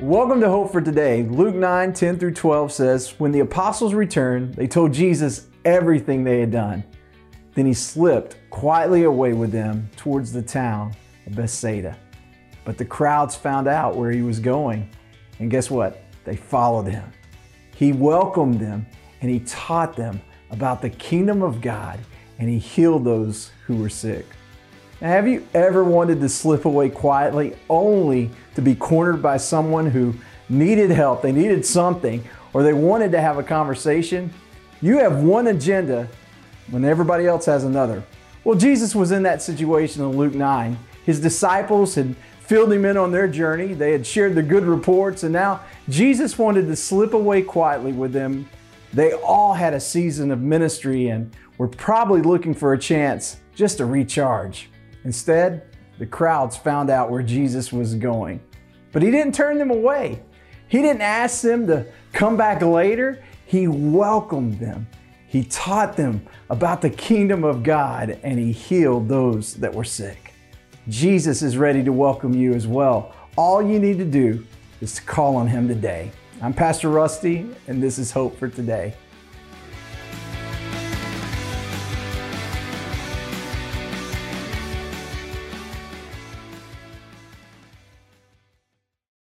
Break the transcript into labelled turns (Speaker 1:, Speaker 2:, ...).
Speaker 1: Welcome to Hope for Today. Luke 9 10 through 12 says, When the apostles returned, they told Jesus everything they had done. Then he slipped quietly away with them towards the town of Bethsaida. But the crowds found out where he was going. And guess what? They followed him. He welcomed them and he taught them about the kingdom of God and he healed those who were sick. Have you ever wanted to slip away quietly only to be cornered by someone who needed help, they needed something, or they wanted to have a conversation? You have one agenda when everybody else has another. Well, Jesus was in that situation in Luke 9. His disciples had filled him in on their journey, they had shared the good reports, and now Jesus wanted to slip away quietly with them. They all had a season of ministry and were probably looking for a chance just to recharge. Instead, the crowds found out where Jesus was going. But he didn't turn them away. He didn't ask them to come back later. He welcomed them. He taught them about the kingdom of God and he healed those that were sick. Jesus is ready to welcome you as well. All you need to do is to call on him today. I'm Pastor Rusty, and this is Hope for Today.